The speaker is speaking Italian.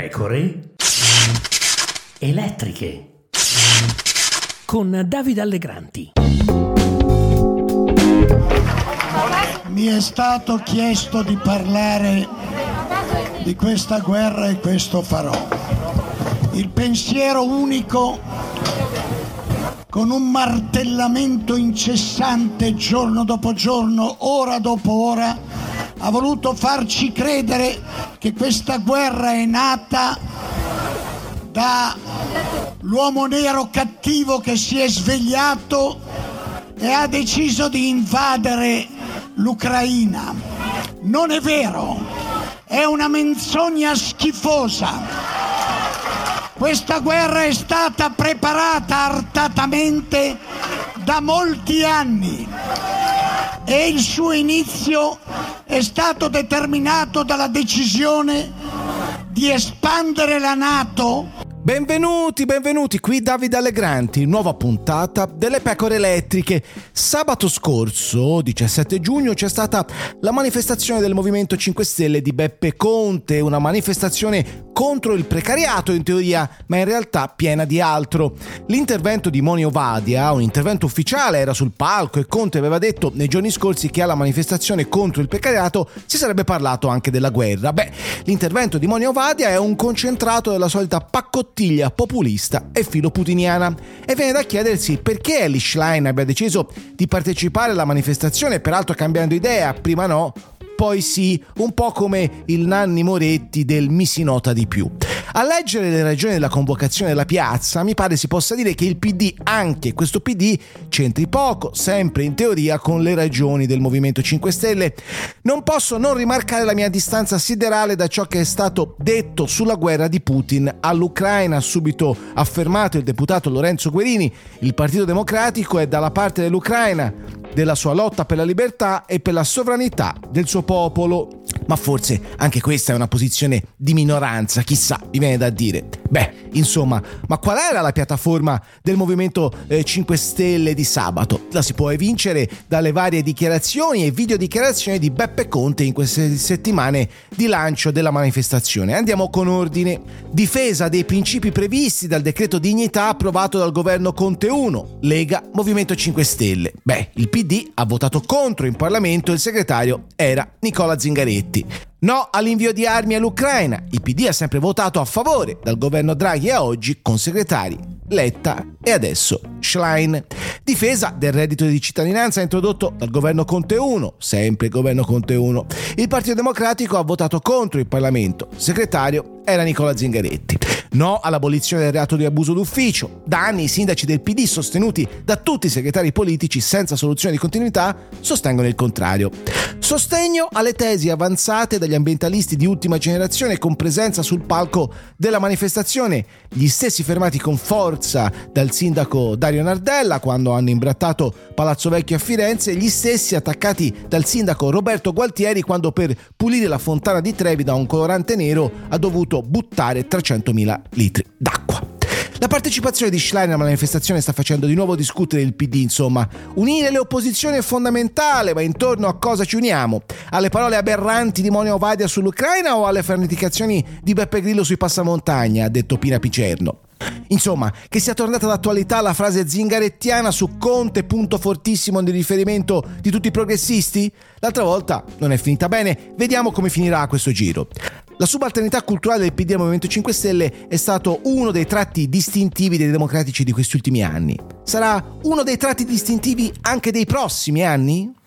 pecore elettriche con Davide Allegranti. Mi è stato chiesto di parlare di questa guerra e questo farò. Il pensiero unico con un martellamento incessante giorno dopo giorno, ora dopo ora, ha voluto farci credere che questa guerra è nata dall'uomo nero cattivo che si è svegliato e ha deciso di invadere l'Ucraina. Non è vero, è una menzogna schifosa. Questa guerra è stata preparata artatamente da molti anni e il suo inizio è stato determinato dalla decisione di espandere la Nato Benvenuti, benvenuti, qui Davide Allegranti, nuova puntata delle pecore elettriche. Sabato scorso, 17 giugno, c'è stata la manifestazione del Movimento 5 Stelle di Beppe Conte, una manifestazione contro il precariato in teoria, ma in realtà piena di altro. L'intervento di Moni Ovadia, un intervento ufficiale, era sul palco e Conte aveva detto nei giorni scorsi che alla manifestazione contro il precariato si sarebbe parlato anche della guerra. Beh, l'intervento di Moni Ovadia è un concentrato della solita paccottiglia populista e filoputiniana e viene da chiedersi perché Ellie Schlein abbia deciso di partecipare alla manifestazione, peraltro cambiando idea, prima no, poi sì, un po' come il Nanni Moretti del mi si nota di più. A leggere le ragioni della convocazione della piazza, mi pare si possa dire che il PD, anche questo PD, c'entri poco, sempre in teoria, con le ragioni del Movimento 5 Stelle. Non posso non rimarcare la mia distanza siderale da ciò che è stato detto sulla guerra di Putin all'Ucraina, ha subito affermato il deputato Lorenzo Guerini. Il Partito Democratico è dalla parte dell'Ucraina, della sua lotta per la libertà e per la sovranità del suo popolo. Ma forse anche questa è una posizione di minoranza, chissà, mi viene da dire. Beh, insomma, ma qual era la piattaforma del Movimento eh, 5 Stelle di sabato? La si può evincere dalle varie dichiarazioni e videodichiarazioni di Beppe Conte in queste settimane di lancio della manifestazione. Andiamo con ordine. Difesa dei principi previsti dal decreto dignità approvato dal governo Conte 1, Lega, Movimento 5 Stelle. Beh, il PD ha votato contro in Parlamento e il segretario era Nicola Zingaretti. No all'invio di armi all'Ucraina. Il PD ha sempre votato a favore, dal governo Draghi a oggi, con segretari Letta e adesso Schlein. Difesa del reddito di cittadinanza introdotto dal governo Conte 1, sempre il governo Conte 1. Il Partito Democratico ha votato contro il Parlamento. Segretario era Nicola Zingaretti. No all'abolizione del reato di abuso d'ufficio. Da anni i sindaci del PD, sostenuti da tutti i segretari politici senza soluzione di continuità, sostengono il contrario. Sostegno alle tesi avanzate dagli ambientalisti di ultima generazione con presenza sul palco della manifestazione, gli stessi fermati con forza dal sindaco Dario Nardella quando hanno imbrattato Palazzo Vecchio a Firenze, gli stessi attaccati dal sindaco Roberto Gualtieri quando per pulire la fontana di Trevi da un colorante nero ha dovuto buttare 300.000 litri d'acqua. La partecipazione di Schlein alla manifestazione sta facendo di nuovo discutere il PD, insomma. Unire le opposizioni è fondamentale, ma intorno a cosa ci uniamo? Alle parole aberranti di Monia Ovadia sull'Ucraina o alle farneticazioni di Beppe Grillo sui passamontagna, ha detto Pina Picerno. Insomma, che sia tornata d'attualità la frase zingarettiana su Conte, punto fortissimo di riferimento di tutti i progressisti? L'altra volta non è finita bene, vediamo come finirà questo giro. La subalternità culturale del PD al Movimento 5 Stelle è stato uno dei tratti distintivi dei democratici di questi ultimi anni. Sarà uno dei tratti distintivi anche dei prossimi anni?